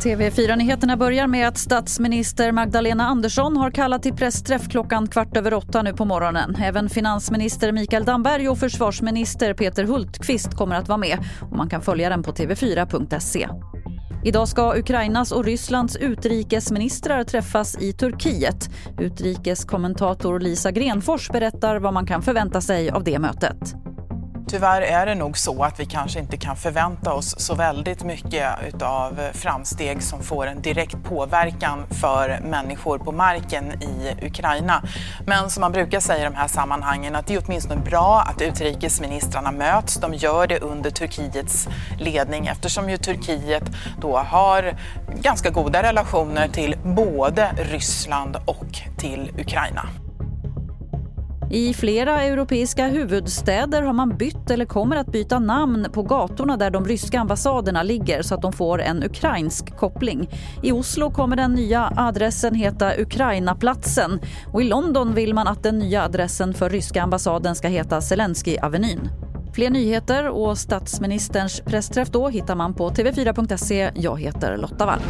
TV4-nyheterna börjar med att statsminister Magdalena Andersson har kallat till pressträff klockan kvart över åtta nu på morgonen. Även finansminister Mikael Damberg och försvarsminister Peter Hultqvist kommer att vara med. Och man kan följa den på tv4.se. Idag ska Ukrainas och Rysslands utrikesministrar träffas i Turkiet. Utrikeskommentator Lisa Grenfors berättar vad man kan förvänta sig av det mötet. Tyvärr är det nog så att vi kanske inte kan förvänta oss så väldigt mycket av framsteg som får en direkt påverkan för människor på marken i Ukraina. Men som man brukar säga i de här sammanhangen att det är åtminstone bra att utrikesministrarna möts. De gör det under Turkiets ledning eftersom ju Turkiet då har ganska goda relationer till både Ryssland och till Ukraina. I flera europeiska huvudstäder har man bytt eller kommer att byta namn på gatorna där de ryska ambassaderna ligger så att de får en ukrainsk koppling. I Oslo kommer den nya adressen heta Ukrainaplatsen och i London vill man att den nya adressen för ryska ambassaden ska heta Zelensky-avenyn. Fler nyheter och statsministerns pressträff då hittar man på tv4.se. Jag heter Lotta Wall.